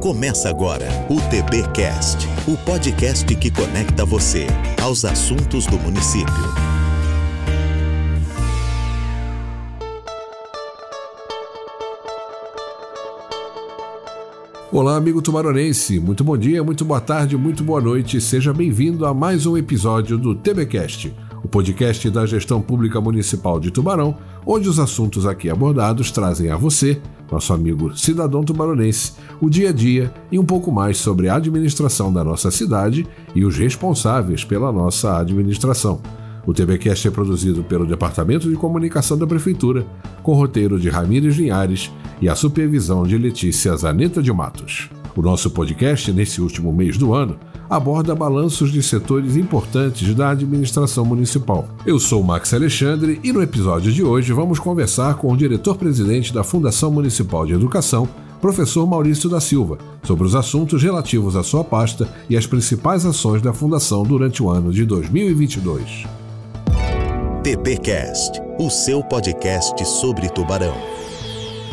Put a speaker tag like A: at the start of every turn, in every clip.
A: Começa agora o TBcast, o podcast que conecta você aos assuntos do município.
B: Olá, amigo tumaronense. Muito bom dia, muito boa tarde, muito boa noite. Seja bem-vindo a mais um episódio do TBcast, o podcast da Gestão Pública Municipal de Tubarão, onde os assuntos aqui abordados trazem a você nosso amigo cidadão tubaronense, o dia a dia e um pouco mais sobre a administração da nossa cidade e os responsáveis pela nossa administração. O TBcast é produzido pelo Departamento de Comunicação da Prefeitura, com roteiro de Ramires Linhares e a supervisão de Letícia Zaneta de Matos. O nosso podcast, nesse último mês do ano, aborda balanços de setores importantes da administração municipal. Eu sou Max Alexandre e no episódio de hoje vamos conversar com o diretor-presidente da Fundação Municipal de Educação, professor Maurício da Silva, sobre os assuntos relativos à sua pasta e as principais ações da Fundação durante o ano de 2022.
A: TBcast, o seu podcast sobre tubarão.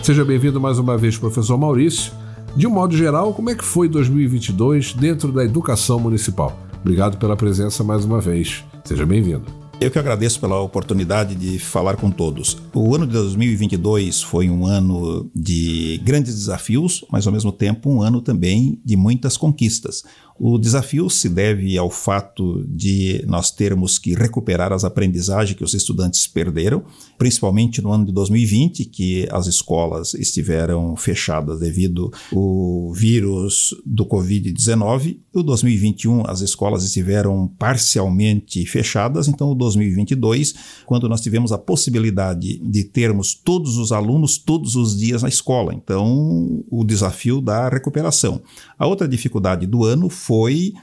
B: Seja bem-vindo mais uma vez, professor Maurício. De um modo geral, como é que foi 2022 dentro da educação municipal? Obrigado pela presença mais uma vez. Seja bem-vindo.
C: Eu que agradeço pela oportunidade de falar com todos. O ano de 2022 foi um ano de grandes desafios, mas ao mesmo tempo um ano também de muitas conquistas. O desafio se deve ao fato de nós termos que recuperar as aprendizagens que os estudantes perderam, principalmente no ano de 2020, que as escolas estiveram fechadas devido ao vírus do Covid-19. O 2021 as escolas estiveram parcialmente fechadas, então o 2022, quando nós tivemos a possibilidade de termos todos os alunos todos os dias na escola. Então, o desafio da recuperação. A outra dificuldade do ano foi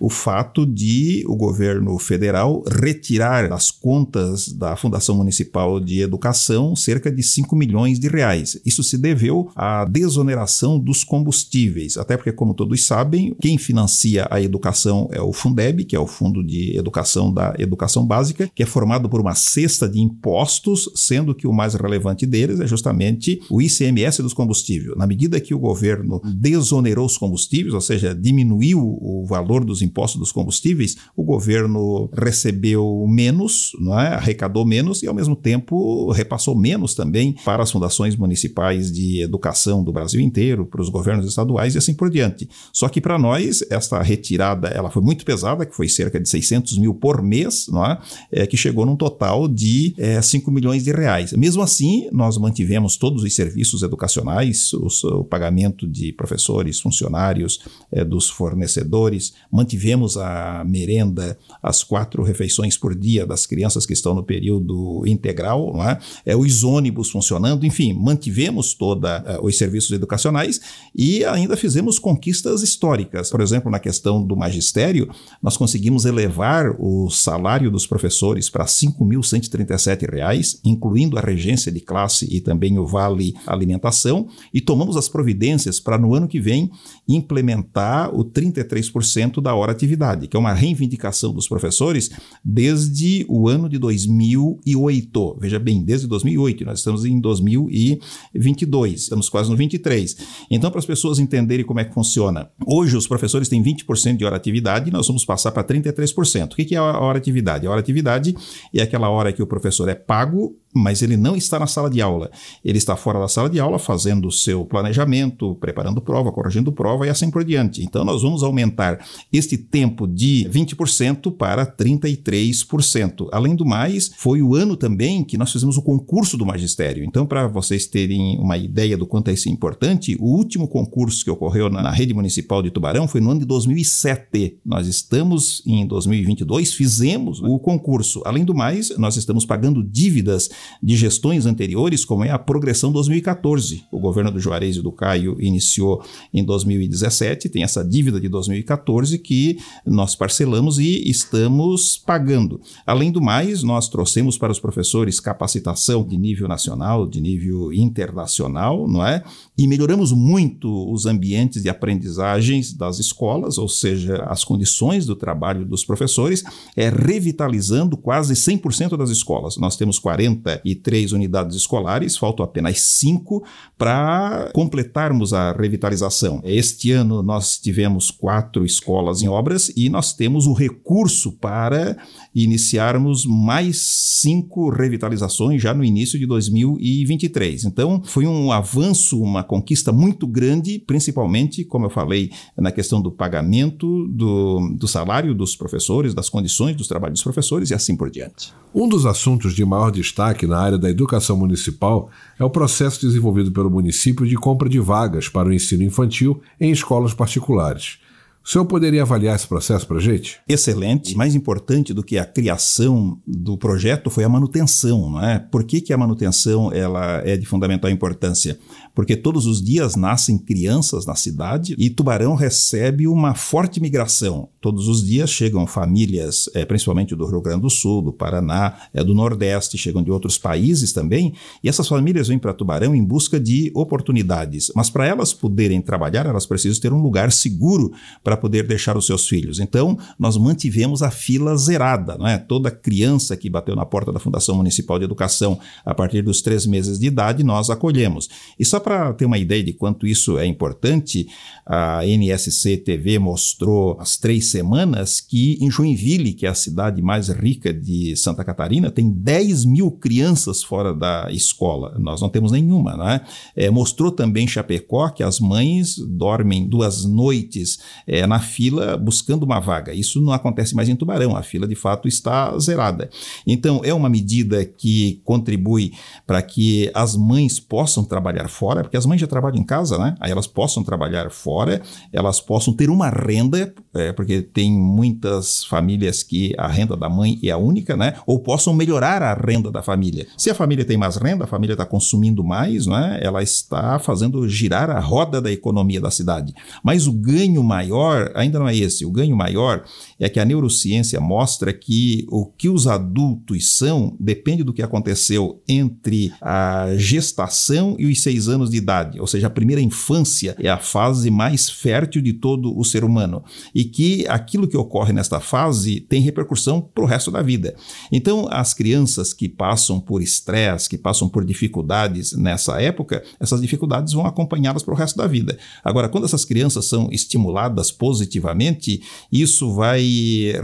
C: o fato de o governo federal retirar das contas da Fundação Municipal de Educação cerca de 5 milhões de reais. Isso se deveu à desoneração dos combustíveis, até porque, como todos sabem, quem financia a educação é o Fundeb, que é o Fundo de Educação da Educação Básica, que é formado por uma cesta de impostos, sendo que o mais relevante deles é justamente o ICMS dos combustíveis. Na medida que o governo desonerou os combustíveis, ou seja, diminuiu o valor dos impostos dos combustíveis, o governo recebeu menos, não é? arrecadou menos e, ao mesmo tempo, repassou menos também para as fundações municipais de educação do Brasil inteiro, para os governos estaduais e assim por diante. Só que para nós, esta retirada ela foi muito pesada, que foi cerca de 600 mil por mês, não é? é que chegou num total de é, 5 milhões de reais. Mesmo assim, nós mantivemos todos os serviços educacionais, o pagamento de professores, funcionários, é, dos fornecedores, mantivemos a merenda, as quatro refeições por dia das crianças que estão no período integral, não é? É, os ônibus funcionando, enfim, mantivemos todos é, os serviços educacionais e ainda fizemos conquistas históricas. Por exemplo, na questão do magistério, nós conseguimos elevar o salário dos professores para R$ 5.137, incluindo a regência de classe e também o vale alimentação, e tomamos as providências para no ano que vem implementar o 33% da hora atividade, que é uma reivindicação dos professores desde o ano de 2008. Veja bem, desde 2008, nós estamos em 2022, estamos quase no 23. Então, para as pessoas entenderem como é que funciona, hoje os professores têm 20% de hora atividade e nós vamos passar para 33%. O que é a hora atividade? A hora atividade é aquela hora que o professor é pago mas ele não está na sala de aula. Ele está fora da sala de aula fazendo o seu planejamento, preparando prova, corrigindo prova e assim por diante. Então, nós vamos aumentar este tempo de 20% para 33%. Além do mais, foi o ano também que nós fizemos o concurso do magistério. Então, para vocês terem uma ideia do quanto é isso importante, o último concurso que ocorreu na rede municipal de Tubarão foi no ano de 2007. Nós estamos em 2022, fizemos o concurso. Além do mais, nós estamos pagando dívidas de gestões anteriores, como é a progressão 2014. O governo do Juarez e do Caio iniciou em 2017, tem essa dívida de 2014 2014 que nós parcelamos e estamos pagando. Além do mais, nós trouxemos para os professores capacitação de nível nacional, de nível internacional, não é? E melhoramos muito os ambientes de aprendizagens das escolas, ou seja, as condições do trabalho dos professores, é revitalizando quase 100% das escolas. Nós temos 43 unidades escolares, faltam apenas 5 para completarmos a revitalização. Este ano nós tivemos quatro escolas em obras e nós temos o recurso para iniciarmos mais cinco revitalizações já no início de 2023. Então, foi um avanço, uma conquista muito grande, principalmente, como eu falei, na questão do pagamento do, do salário dos professores, das condições dos trabalhos dos professores e assim por diante.
B: Um dos assuntos de maior destaque na área da educação municipal é o processo desenvolvido pelo município de compra de vagas para o ensino infantil em escolas particulares. O senhor poderia avaliar esse processo para a gente?
C: Excelente. Mais importante do que a criação do projeto foi a manutenção, não é? Por que, que a manutenção ela é de fundamental importância? Porque todos os dias nascem crianças na cidade e Tubarão recebe uma forte migração. Todos os dias chegam famílias, é, principalmente do Rio Grande do Sul, do Paraná, é, do Nordeste, chegam de outros países também, e essas famílias vêm para Tubarão em busca de oportunidades. Mas para elas poderem trabalhar, elas precisam ter um lugar seguro para poder deixar os seus filhos. Então, nós mantivemos a fila zerada, não é? Toda criança que bateu na porta da Fundação Municipal de Educação a partir dos três meses de idade, nós acolhemos. E só para ter uma ideia de quanto isso é importante, a NSC TV mostrou às três semanas que em Joinville, que é a cidade mais rica de Santa Catarina, tem 10 mil crianças fora da escola. Nós não temos nenhuma, né? É, mostrou também Chapecó que as mães dormem duas noites é, na fila buscando uma vaga. Isso não acontece mais em Tubarão, a fila de fato está zerada. Então, é uma medida que contribui para que as mães possam trabalhar fora fora, porque as mães já trabalham em casa, né? Aí elas possam trabalhar fora, elas possam ter uma renda, é, porque tem muitas famílias que a renda da mãe é a única, né? Ou possam melhorar a renda da família. Se a família tem mais renda, a família está consumindo mais, né? Ela está fazendo girar a roda da economia da cidade. Mas o ganho maior ainda não é esse. O ganho maior é que a neurociência mostra que o que os adultos são depende do que aconteceu entre a gestação e os seis anos anos de idade, ou seja, a primeira infância é a fase mais fértil de todo o ser humano e que aquilo que ocorre nesta fase tem repercussão para o resto da vida. Então, as crianças que passam por estresse, que passam por dificuldades nessa época, essas dificuldades vão acompanhá-las para o resto da vida. Agora, quando essas crianças são estimuladas positivamente, isso vai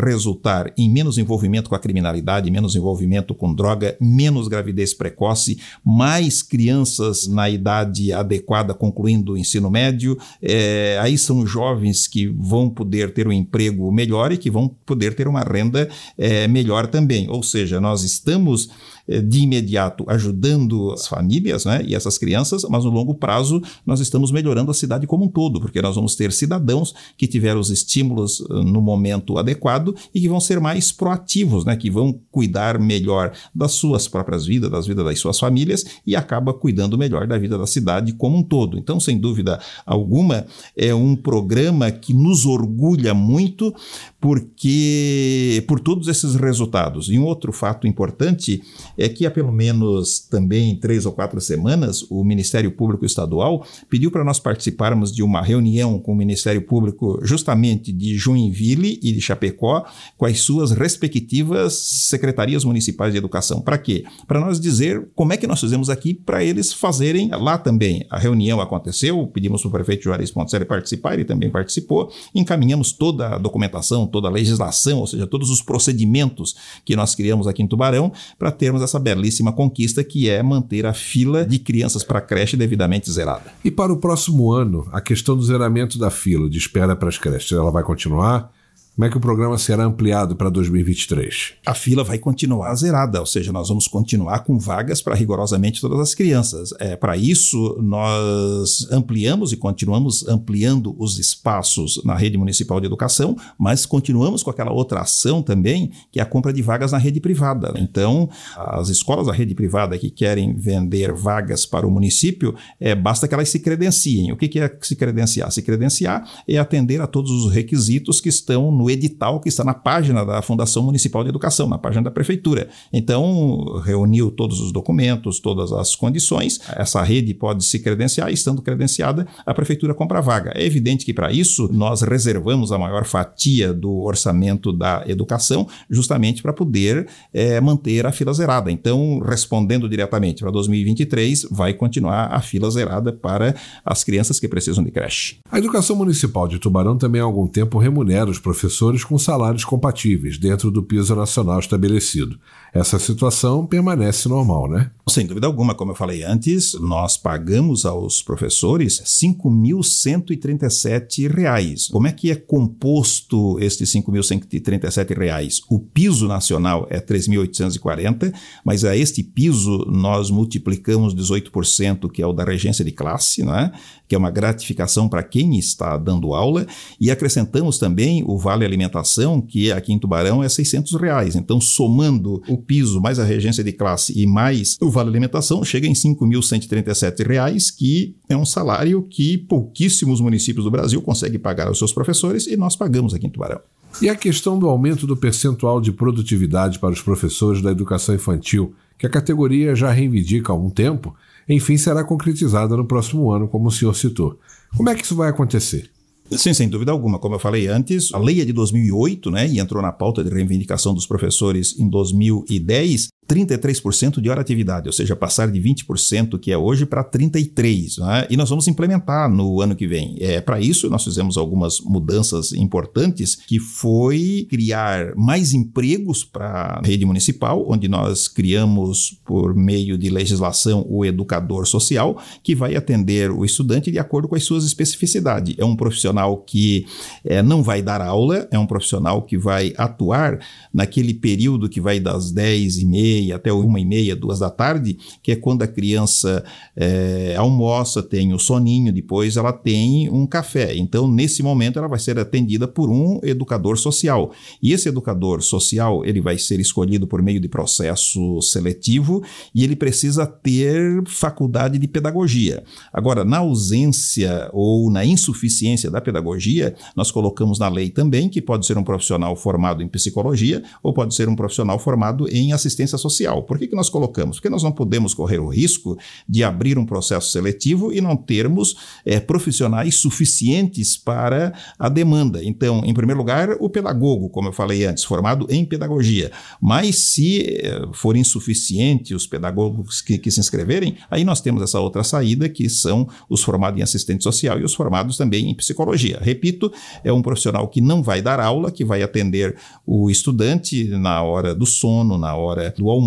C: resultar em menos envolvimento com a criminalidade, menos envolvimento com droga, menos gravidez precoce, mais crianças na idade idade adequada concluindo o ensino médio, é, aí são jovens que vão poder ter um emprego melhor e que vão poder ter uma renda é, melhor também. Ou seja, nós estamos de imediato ajudando as famílias né, e essas crianças, mas no longo prazo nós estamos melhorando a cidade como um todo, porque nós vamos ter cidadãos que tiveram os estímulos uh, no momento adequado e que vão ser mais proativos, né, que vão cuidar melhor das suas próprias vidas, das vidas das suas famílias e acaba cuidando melhor da vida da cidade como um todo. Então, sem dúvida alguma, é um programa que nos orgulha muito porque por todos esses resultados. E um outro fato importante é que há pelo menos também três ou quatro semanas o Ministério Público Estadual pediu para nós participarmos de uma reunião com o Ministério Público justamente de Joinville e de Chapecó com as suas respectivas secretarias municipais de educação. Para quê? Para nós dizer como é que nós fizemos aqui para eles fazerem lá também. A reunião aconteceu, pedimos para o prefeito Juarez Ponticelli participar, ele também participou, encaminhamos toda a documentação, toda a legislação, ou seja, todos os procedimentos que nós criamos aqui em Tubarão para termos essa belíssima conquista que é manter a fila de crianças para a creche devidamente zerada.
B: E para o próximo ano, a questão do zeramento da fila de espera para as creches, ela vai continuar? Como é que o programa será ampliado para 2023?
C: A fila vai continuar zerada, ou seja, nós vamos continuar com vagas para rigorosamente todas as crianças. É, para isso, nós ampliamos e continuamos ampliando os espaços na rede municipal de educação, mas continuamos com aquela outra ação também, que é a compra de vagas na rede privada. Então, as escolas da rede privada que querem vender vagas para o município, é, basta que elas se credenciem. O que, é se credenciar? Se credenciar é atender a todos os requisitos que estão no edital que está na página da Fundação Municipal de Educação, na página da Prefeitura. Então, reuniu todos os documentos, todas as condições, essa rede pode se credenciar, e estando credenciada, a Prefeitura compra a vaga. É evidente que, para isso, nós reservamos a maior fatia do orçamento da educação, justamente para poder é, manter a fila zerada. Então, respondendo diretamente para 2023, vai continuar a fila zerada para as crianças que precisam de creche.
B: A educação municipal de Tubarão também há algum tempo remunera os professores professores com salários compatíveis dentro do piso nacional estabelecido. Essa situação permanece normal, né?
C: Sem dúvida alguma, como eu falei antes, nós pagamos aos professores R$ 5.137. Como é que é composto estes R$ 5.137? O piso nacional é R$ 3.840, mas a este piso nós multiplicamos 18%, que é o da regência de classe, né? que é uma gratificação para quem está dando aula, e acrescentamos também o vale alimentação, que aqui em Tubarão é 600 reais. Então, somando o piso mais a regência de classe e mais o vale alimentação, chega em 5.137 reais, que é um salário que pouquíssimos municípios do Brasil conseguem pagar aos seus professores e nós pagamos aqui em Tubarão.
B: E a questão do aumento do percentual de produtividade para os professores da educação infantil, que a categoria já reivindica há algum tempo, enfim será concretizada no próximo ano, como o senhor citou. Como é que isso vai acontecer?
C: Sim, sem dúvida alguma. Como eu falei antes, a lei é de 2008, né, e entrou na pauta de reivindicação dos professores em 2010. 33% de hora atividade, ou seja, passar de 20% que é hoje para 33%. Né? E nós vamos implementar no ano que vem. É, para isso, nós fizemos algumas mudanças importantes, que foi criar mais empregos para a rede municipal, onde nós criamos, por meio de legislação, o educador social, que vai atender o estudante de acordo com as suas especificidades. É um profissional que é, não vai dar aula, é um profissional que vai atuar naquele período que vai das 10 e meia meia até uma e meia, duas da tarde, que é quando a criança é, almoça, tem o soninho, depois ela tem um café. Então, nesse momento, ela vai ser atendida por um educador social. E esse educador social, ele vai ser escolhido por meio de processo seletivo e ele precisa ter faculdade de pedagogia. Agora, na ausência ou na insuficiência da pedagogia, nós colocamos na lei também que pode ser um profissional formado em psicologia ou pode ser um profissional formado em assistência social social. Por que, que nós colocamos? Porque nós não podemos correr o risco de abrir um processo seletivo e não termos é, profissionais suficientes para a demanda. Então, em primeiro lugar, o pedagogo, como eu falei antes, formado em pedagogia. Mas se é, for insuficiente os pedagogos que, que se inscreverem, aí nós temos essa outra saída, que são os formados em assistente social e os formados também em psicologia. Repito, é um profissional que não vai dar aula, que vai atender o estudante na hora do sono, na hora do almoço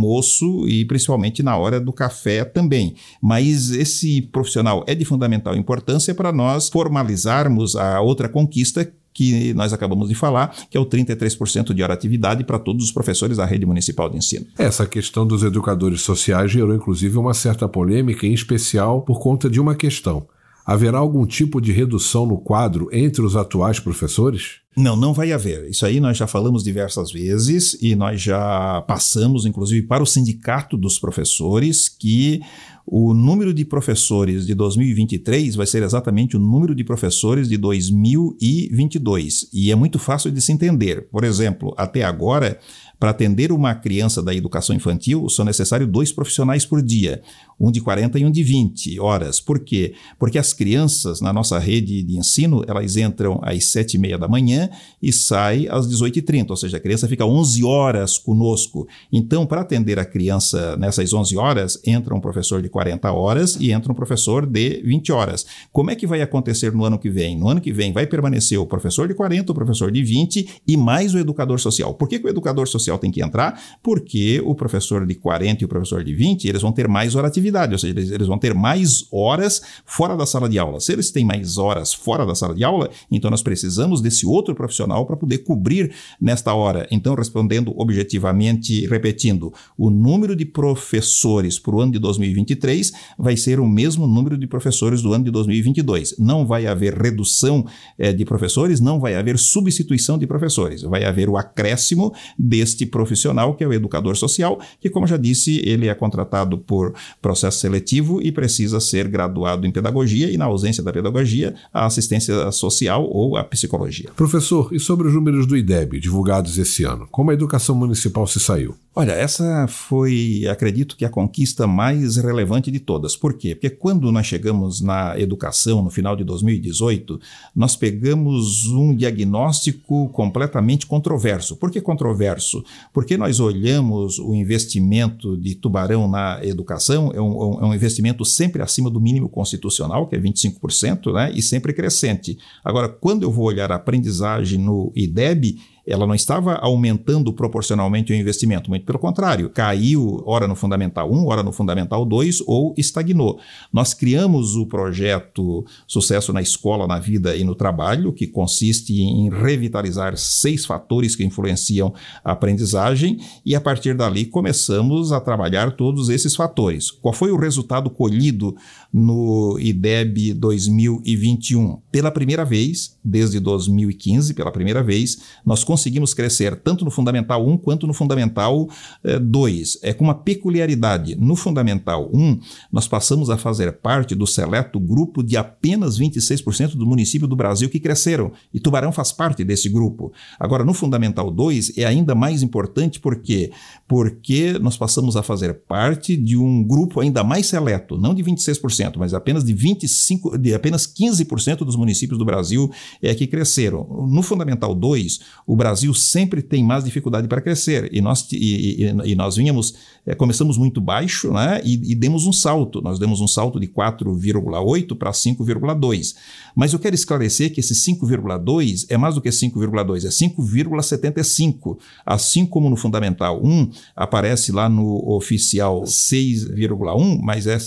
C: e principalmente na hora do café também. Mas esse profissional é de fundamental importância para nós formalizarmos a outra conquista que nós acabamos de falar, que é o 33% de hora atividade para todos os professores da rede municipal de ensino.
B: Essa questão dos educadores sociais gerou inclusive uma certa polêmica, em especial por conta de uma questão. Haverá algum tipo de redução no quadro entre os atuais professores?
C: Não, não vai haver. Isso aí nós já falamos diversas vezes e nós já passamos, inclusive, para o sindicato dos professores que o número de professores de 2023 vai ser exatamente o número de professores de 2022. E é muito fácil de se entender. Por exemplo, até agora, para atender uma criança da educação infantil, são necessários dois profissionais por dia, um de 40 e um de 20 horas. Por quê? Porque as crianças na nossa rede de ensino, elas entram às 7 e meia da manhã e saem às 18h30, ou seja, a criança fica 11 horas conosco. Então, para atender a criança nessas 11 horas, entra um professor de 40 horas e entra um professor de 20 horas. Como é que vai acontecer no ano que vem? No ano que vem vai permanecer o professor de 40, o professor de 20 e mais o educador social. Por que, que o educador social tem que entrar, porque o professor de 40 e o professor de 20, eles vão ter mais horatividade, ou seja, eles, eles vão ter mais horas fora da sala de aula. Se eles têm mais horas fora da sala de aula, então nós precisamos desse outro profissional para poder cobrir nesta hora. Então, respondendo objetivamente, repetindo, o número de professores para o ano de 2023 vai ser o mesmo número de professores do ano de 2022. Não vai haver redução eh, de professores, não vai haver substituição de professores. Vai haver o acréscimo deste profissional, que é o educador social, que, como já disse, ele é contratado por processo seletivo e precisa ser graduado em pedagogia e, na ausência da pedagogia, a assistência social ou a psicologia.
B: Professor, e sobre os números do IDEB divulgados esse ano? Como a educação municipal se saiu?
C: Olha, essa foi, acredito que, a conquista mais relevante de todas. Por quê? Porque quando nós chegamos na educação, no final de 2018, nós pegamos um diagnóstico completamente controverso. Por que controverso? Porque nós olhamos o investimento de Tubarão na educação, é um, é um investimento sempre acima do mínimo constitucional, que é 25%, né? e sempre crescente. Agora, quando eu vou olhar a aprendizagem no IDEB, ela não estava aumentando proporcionalmente o investimento, muito pelo contrário, caiu ora no Fundamental 1, ora no Fundamental 2 ou estagnou. Nós criamos o projeto Sucesso na Escola, na Vida e no Trabalho, que consiste em revitalizar seis fatores que influenciam a aprendizagem e a partir dali começamos a trabalhar todos esses fatores. Qual foi o resultado colhido no IDEB 2021? Pela primeira vez, desde 2015, pela primeira vez, nós conseguimos crescer tanto no Fundamental 1 quanto no Fundamental eh, 2. É com uma peculiaridade. No Fundamental 1, nós passamos a fazer parte do seleto grupo de apenas 26% do município do Brasil que cresceram. E Tubarão faz parte desse grupo. Agora, no Fundamental 2, é ainda mais importante porque porque nós passamos a fazer parte de um grupo ainda mais seleto, não de 26%, mas apenas de 25, de apenas 15% dos municípios do Brasil é que cresceram. No Fundamental 2, o Brasil sempre tem mais dificuldade para crescer e nós, e, e, e nós vinhamos, é, começamos muito baixo né, e, e demos um salto. Nós demos um salto de 4,8 para 5,2. Mas eu quero esclarecer que esse 5,2 é mais do que 5,2, é 5,75. Assim como no Fundamental 1, aparece lá no oficial 6,1, mas é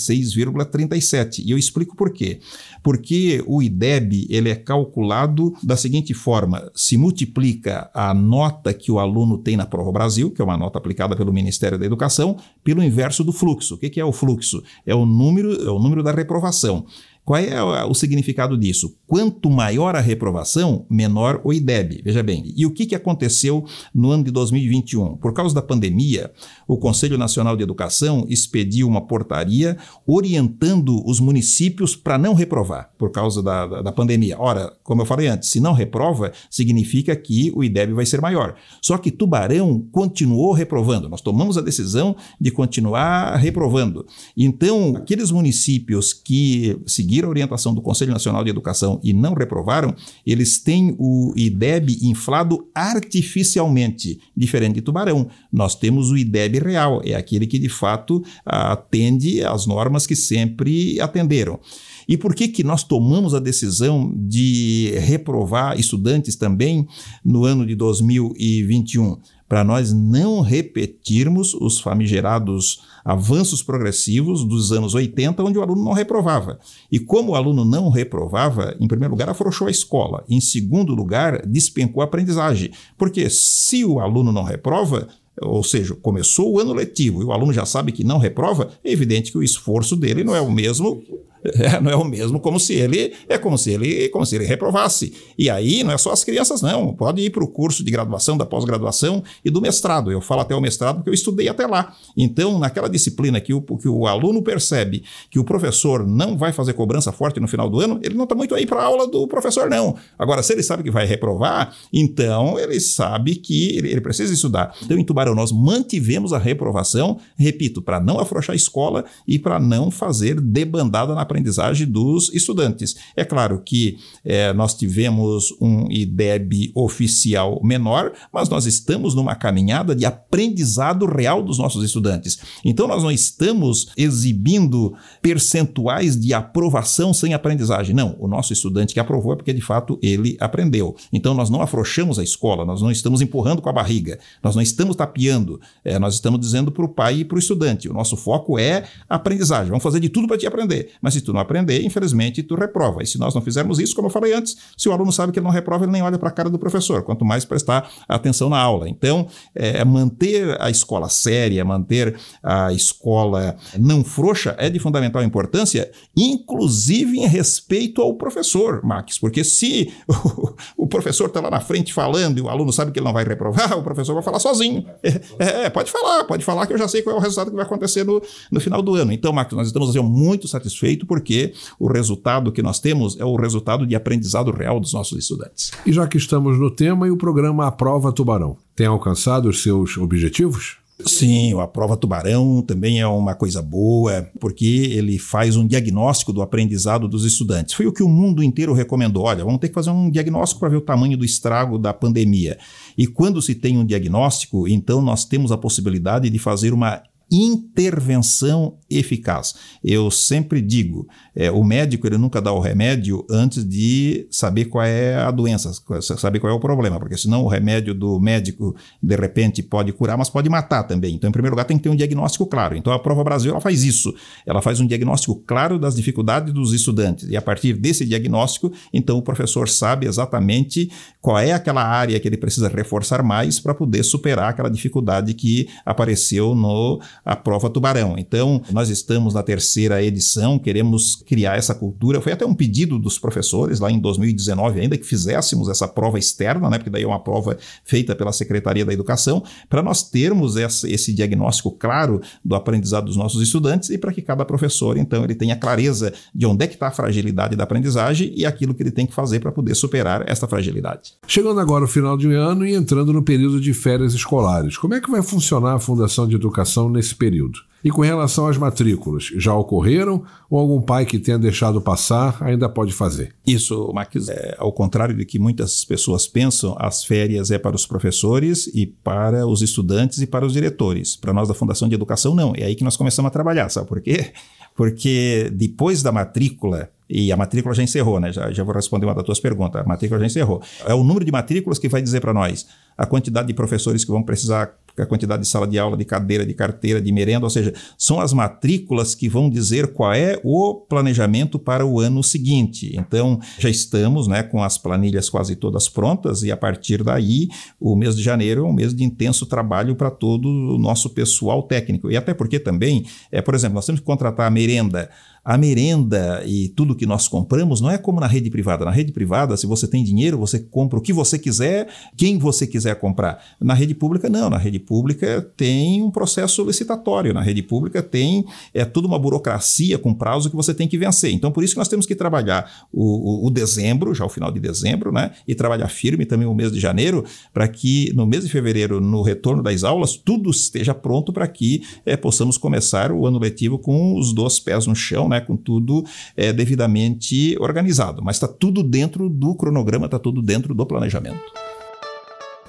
C: 6,37. E eu explico por quê. Porque o IDEB ele é calculado da seguinte forma: se multiplica a nota que o aluno tem na Prova Brasil, que é uma nota aplicada pelo Ministério da Educação, pelo inverso do fluxo. O que é o fluxo? É o número, é o número da reprovação. Qual é o significado disso? Quanto maior a reprovação, menor o IDEB. Veja bem, e o que, que aconteceu no ano de 2021? Por causa da pandemia, o Conselho Nacional de Educação expediu uma portaria orientando os municípios para não reprovar por causa da, da, da, pandemia. Ora, como eu falei antes, se não reprova, significa que o IDEB vai ser maior. Só que Tubarão continuou reprovando. Nós tomamos a decisão de continuar reprovando. Então, aqueles municípios que seguiram a orientação do Conselho Nacional de Educação e não reprovaram, eles têm o IDEB inflado artificialmente, diferente de Tubarão. Nós temos o IDEB real, é aquele que de fato atende às normas que sempre atenderam. E por que, que nós tomamos a decisão de reprovar estudantes também no ano de 2021? Para nós não repetirmos os famigerados avanços progressivos dos anos 80, onde o aluno não reprovava. E como o aluno não reprovava, em primeiro lugar, afrouxou a escola. Em segundo lugar, despencou a aprendizagem. Porque se o aluno não reprova, ou seja, começou o ano letivo e o aluno já sabe que não reprova, é evidente que o esforço dele não é o mesmo é, não é o mesmo como se ele é como se ele como se ele reprovasse. E aí não é só as crianças não, pode ir para o curso de graduação, da pós-graduação e do mestrado. Eu falo até o mestrado porque eu estudei até lá. Então, naquela disciplina que o, que o aluno percebe que o professor não vai fazer cobrança forte no final do ano, ele não está muito aí para a aula do professor não. Agora, se ele sabe que vai reprovar, então ele sabe que ele, ele precisa estudar. Então, em Tubarão nós mantivemos a reprovação, repito, para não afrouxar a escola e para não fazer debandada na aprendizagem dos estudantes. É claro que é, nós tivemos um IDEB oficial menor, mas nós estamos numa caminhada de aprendizado real dos nossos estudantes. Então, nós não estamos exibindo percentuais de aprovação sem aprendizagem. Não, o nosso estudante que aprovou é porque de fato ele aprendeu. Então, nós não afrouxamos a escola, nós não estamos empurrando com a barriga, nós não estamos tapeando, é, nós estamos dizendo para o pai e para o estudante: o nosso foco é aprendizagem, vamos fazer de tudo para te aprender. Mas se tu não aprender, infelizmente, tu reprova. E se nós não fizermos isso, como eu falei antes, se o aluno sabe que ele não reprova, ele nem olha para a cara do professor, quanto mais prestar atenção na aula. Então, é, manter a escola séria, manter a escola não frouxa é de fundamental importância, inclusive em respeito ao professor, Max, porque se o, o professor está lá na frente falando e o aluno sabe que ele não vai reprovar, o professor vai falar sozinho. É, é, pode falar, pode falar que eu já sei qual é o resultado que vai acontecer no, no final do ano. Então, Max, nós estamos assim, muito satisfeitos porque o resultado que nós temos é o resultado de aprendizado real dos nossos estudantes.
B: E já que estamos no tema, e o programa Aprova Tubarão, tem alcançado os seus objetivos?
C: Sim, a prova tubarão também é uma coisa boa, porque ele faz um diagnóstico do aprendizado dos estudantes. Foi o que o mundo inteiro recomendou. Olha, vamos ter que fazer um diagnóstico para ver o tamanho do estrago da pandemia. E quando se tem um diagnóstico, então nós temos a possibilidade de fazer uma intervenção eficaz. Eu sempre digo, é, o médico ele nunca dá o remédio antes de saber qual é a doença, saber qual é o problema, porque senão o remédio do médico de repente pode curar, mas pode matar também. Então, em primeiro lugar, tem que ter um diagnóstico claro. Então, a Prova Brasil ela faz isso. Ela faz um diagnóstico claro das dificuldades dos estudantes e a partir desse diagnóstico, então o professor sabe exatamente qual é aquela área que ele precisa reforçar mais para poder superar aquela dificuldade que apareceu no a prova Tubarão. Então, nós estamos na terceira edição, queremos criar essa cultura. Foi até um pedido dos professores lá em 2019 ainda que fizéssemos essa prova externa, né, porque daí é uma prova feita pela Secretaria da Educação, para nós termos essa, esse diagnóstico claro do aprendizado dos nossos estudantes e para que cada professor, então, ele tenha clareza de onde é que está a fragilidade da aprendizagem e aquilo que ele tem que fazer para poder superar essa fragilidade.
B: Chegando agora o final de ano e entrando no período de férias escolares, como é que vai funcionar a Fundação de Educação nesse período. E com relação às matrículas, já ocorreram ou algum pai que tenha deixado passar ainda pode fazer?
C: Isso, Max, é, ao contrário de que muitas pessoas pensam, as férias é para os professores e para os estudantes e para os diretores. Para nós da Fundação de Educação, não. É aí que nós começamos a trabalhar, sabe por quê? Porque depois da matrícula, e a matrícula já encerrou, né? Já, já vou responder uma das tuas perguntas. A matrícula já encerrou. É o número de matrículas que vai dizer para nós a quantidade de professores que vão precisar a quantidade de sala de aula, de cadeira, de carteira, de merenda, ou seja, são as matrículas que vão dizer qual é o planejamento para o ano seguinte. Então, já estamos né, com as planilhas quase todas prontas e a partir daí, o mês de janeiro é um mês de intenso trabalho para todo o nosso pessoal técnico. E até porque também, é, por exemplo, nós temos que contratar a merenda a merenda e tudo que nós compramos não é como na rede privada. Na rede privada, se você tem dinheiro, você compra o que você quiser, quem você quiser comprar. Na rede pública, não. Na rede pública tem um processo licitatório. Na rede pública tem é toda uma burocracia com prazo que você tem que vencer. Então, por isso que nós temos que trabalhar o, o, o dezembro, já o final de dezembro, né? E trabalhar firme também o mês de janeiro, para que no mês de fevereiro, no retorno das aulas, tudo esteja pronto para que é, possamos começar o ano letivo com os dois pés no chão, né? Né, com tudo é, devidamente organizado. Mas está tudo dentro do cronograma, está tudo dentro do planejamento.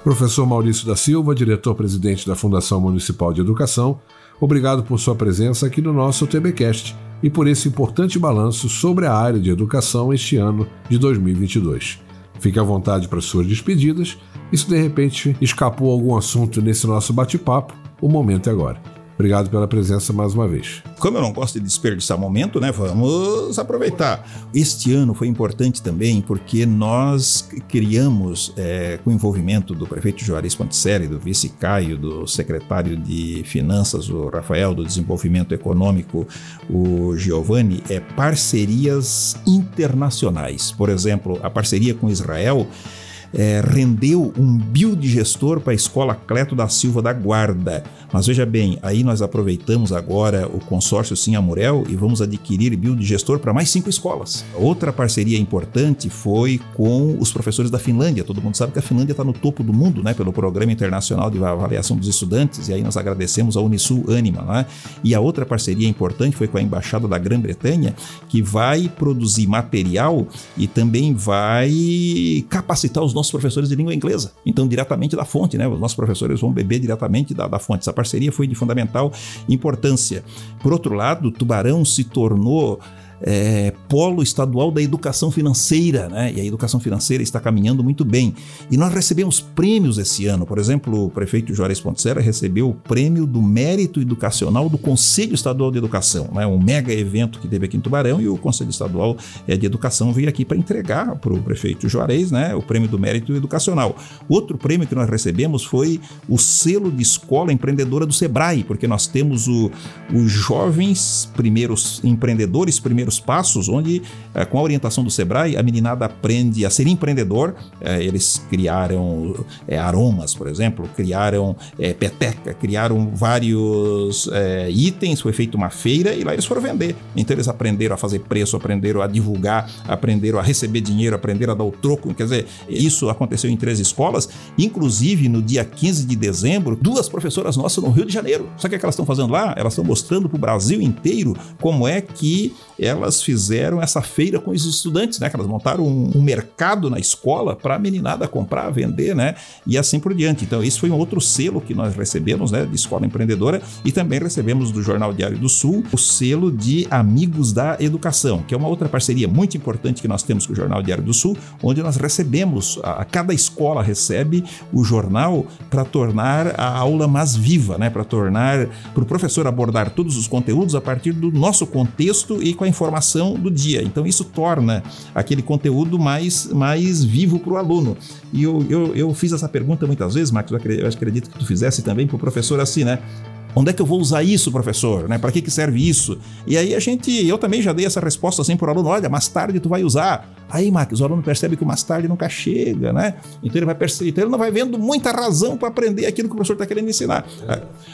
B: Professor Maurício da Silva, diretor-presidente da Fundação Municipal de Educação, obrigado por sua presença aqui no nosso TBcast e por esse importante balanço sobre a área de educação este ano de 2022. Fique à vontade para suas despedidas e se de repente escapou algum assunto nesse nosso bate-papo, o momento é agora. Obrigado pela presença mais uma vez.
C: Como eu não gosto de desperdiçar momento, né? Vamos aproveitar. Este ano foi importante também porque nós criamos, é, com o envolvimento do prefeito Juarez Ponticelli, do vice Caio, do secretário de Finanças, o Rafael, do Desenvolvimento Econômico, o Giovanni, é, parcerias internacionais. Por exemplo, a parceria com Israel é, rendeu um biodigestor para a Escola Cleto da Silva da Guarda. Mas veja bem, aí nós aproveitamos agora o consórcio Sim Amurel e vamos adquirir biodigestor para mais cinco escolas. Outra parceria importante foi com os professores da Finlândia. Todo mundo sabe que a Finlândia está no topo do mundo, né, pelo Programa Internacional de Avaliação dos Estudantes, e aí nós agradecemos a Unisul Anima. Né? E a outra parceria importante foi com a Embaixada da Grã-Bretanha, que vai produzir material e também vai capacitar os nossos professores de língua inglesa. Então, diretamente da fonte, né? Os nossos professores vão beber diretamente da, da fonte. Essa parceria foi de fundamental importância. Por outro lado, Tubarão se tornou é, polo estadual da educação financeira, né? E a educação financeira está caminhando muito bem. E nós recebemos prêmios esse ano. Por exemplo, o prefeito Juarez Pontserra recebeu o prêmio do mérito educacional do Conselho Estadual de Educação, né? Um mega evento que teve aqui em Tubarão e o Conselho Estadual é, de Educação veio aqui para entregar para o prefeito Juarez, né? O prêmio do mérito educacional. Outro prêmio que nós recebemos foi o selo de escola empreendedora do Sebrae, porque nós temos os jovens primeiros empreendedores, primeiros primeiros passos, onde, é, com a orientação do Sebrae, a meninada aprende a ser empreendedor. É, eles criaram é, aromas, por exemplo, criaram peteca, criaram vários itens, foi feita uma feira e lá eles foram vender. Então eles aprenderam a fazer preço, aprenderam a divulgar, aprenderam a receber dinheiro, aprenderam a dar o troco. Quer dizer, isso aconteceu em três escolas, inclusive no dia 15 de dezembro, duas professoras nossas no Rio de Janeiro. Sabe o que elas estão fazendo lá? Elas estão mostrando para o Brasil inteiro como é que elas fizeram essa feira com os estudantes, né? Que elas montaram um, um mercado na escola para a meninada comprar, vender, né? E assim por diante. Então, isso foi um outro selo que nós recebemos, né? De escola empreendedora e também recebemos do Jornal Diário do Sul o selo de Amigos da Educação, que é uma outra parceria muito importante que nós temos com o Jornal Diário do Sul, onde nós recebemos, a, a cada escola recebe o jornal para tornar a aula mais viva, né? Para tornar, para o professor abordar todos os conteúdos a partir do nosso contexto e com a informação do dia. Então isso torna aquele conteúdo mais, mais vivo para o aluno. E eu, eu, eu, fiz essa pergunta muitas vezes, Marcos, eu acredito que tu fizesse também para o professor assim, né? Onde é que eu vou usar isso, professor? Né? Para que, que serve isso? E aí a gente, eu também já dei essa resposta assim para o aluno: olha, mais tarde tu vai usar. Aí, Marcos, o aluno percebe que o mais tarde nunca chega, né? Então ele vai perceber, então ele não vai vendo muita razão para aprender aquilo que o professor está querendo ensinar.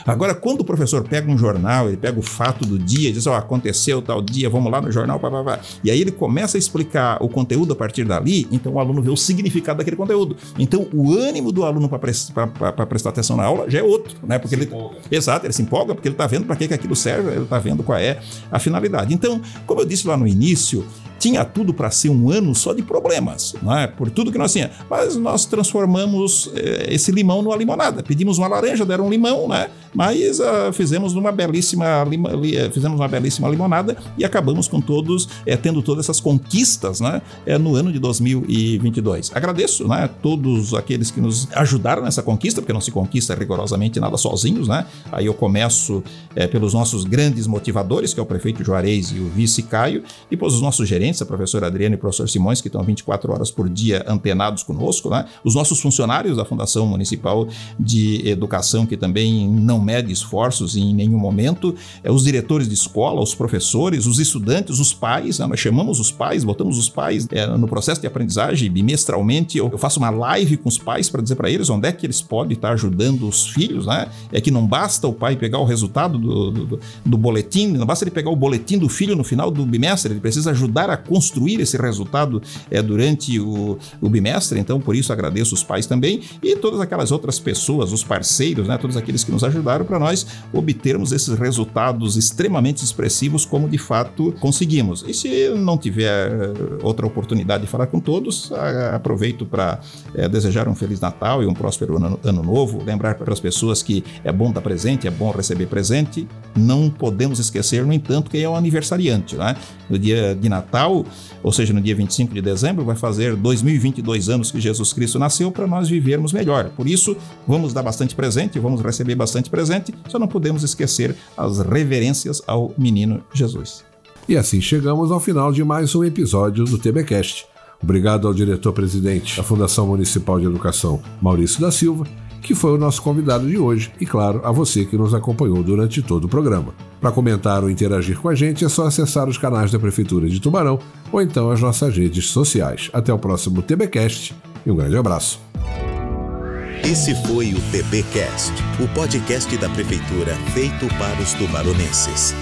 C: Agora, quando o professor pega um jornal, ele pega o fato do dia diz, ó, oh, aconteceu tal dia, vamos lá no jornal, pá, pá, pá. e aí ele começa a explicar o conteúdo a partir dali, então o aluno vê o significado daquele conteúdo. Então o ânimo do aluno para prestar atenção na aula já é outro, né? Porque ele, exato, se empolga porque ele está vendo para que, que aquilo serve, ele está vendo qual é a finalidade. Então, como eu disse lá no início, tinha tudo para ser um ano só de problemas, não é? Por tudo que nós tínhamos. Mas nós transformamos eh, esse limão numa limonada. Pedimos uma laranja, deram um limão, né? Mas uh, fizemos uma belíssima lima, li, eh, fizemos uma belíssima limonada e acabamos com todos eh, tendo todas essas conquistas, né? Eh, no ano de 2022. Agradeço, né? Todos aqueles que nos ajudaram nessa conquista, porque não se conquista rigorosamente nada sozinhos, né? Aí eu começo pelos nossos grandes motivadores, que é o prefeito Juarez e o vice Caio, depois os nossos gerentes a professora Adriana e o professor Simões, que estão 24 horas por dia antenados conosco, né? os nossos funcionários da Fundação Municipal de Educação, que também não mede esforços em nenhum momento, é, os diretores de escola, os professores, os estudantes, os pais, né? nós chamamos os pais, botamos os pais é, no processo de aprendizagem bimestralmente. Eu, eu faço uma live com os pais para dizer para eles onde é que eles podem estar ajudando os filhos, né? É que não basta o pai pegar o resultado do, do, do boletim, não basta ele pegar o boletim do filho no final do bimestre, ele precisa ajudar a construir esse resultado é, durante o, o bimestre. Então, por isso agradeço os pais também e todas aquelas outras pessoas, os parceiros, né, todos aqueles que nos ajudaram para nós obtermos esses resultados extremamente expressivos, como de fato conseguimos. E se não tiver eh, outra oportunidade de falar com todos, aproveito para é, desejar um Feliz Natal e um próspero ano, ano novo. Lembrar para as pessoas que é bom dar presente, é bom receber presente. Não podemos esquecer, no entanto, quem é o aniversariante. Né? No dia de Natal, ou seja, no dia 25 de dezembro, vai fazer 2022 anos que Jesus Cristo nasceu para nós vivermos melhor. Por isso, vamos dar bastante presente, vamos receber bastante presente, só não podemos esquecer as reverências ao menino Jesus.
B: E assim chegamos ao final de mais um episódio do TBcast. Obrigado ao diretor-presidente da Fundação Municipal de Educação, Maurício da Silva, que foi o nosso convidado de hoje, e claro, a você que nos acompanhou durante todo o programa. Para comentar ou interagir com a gente é só acessar os canais da Prefeitura de Tubarão ou então as nossas redes sociais. Até o próximo TBcast e um grande abraço.
A: Esse foi o TBcast, o podcast da prefeitura feito para os tubaronenses.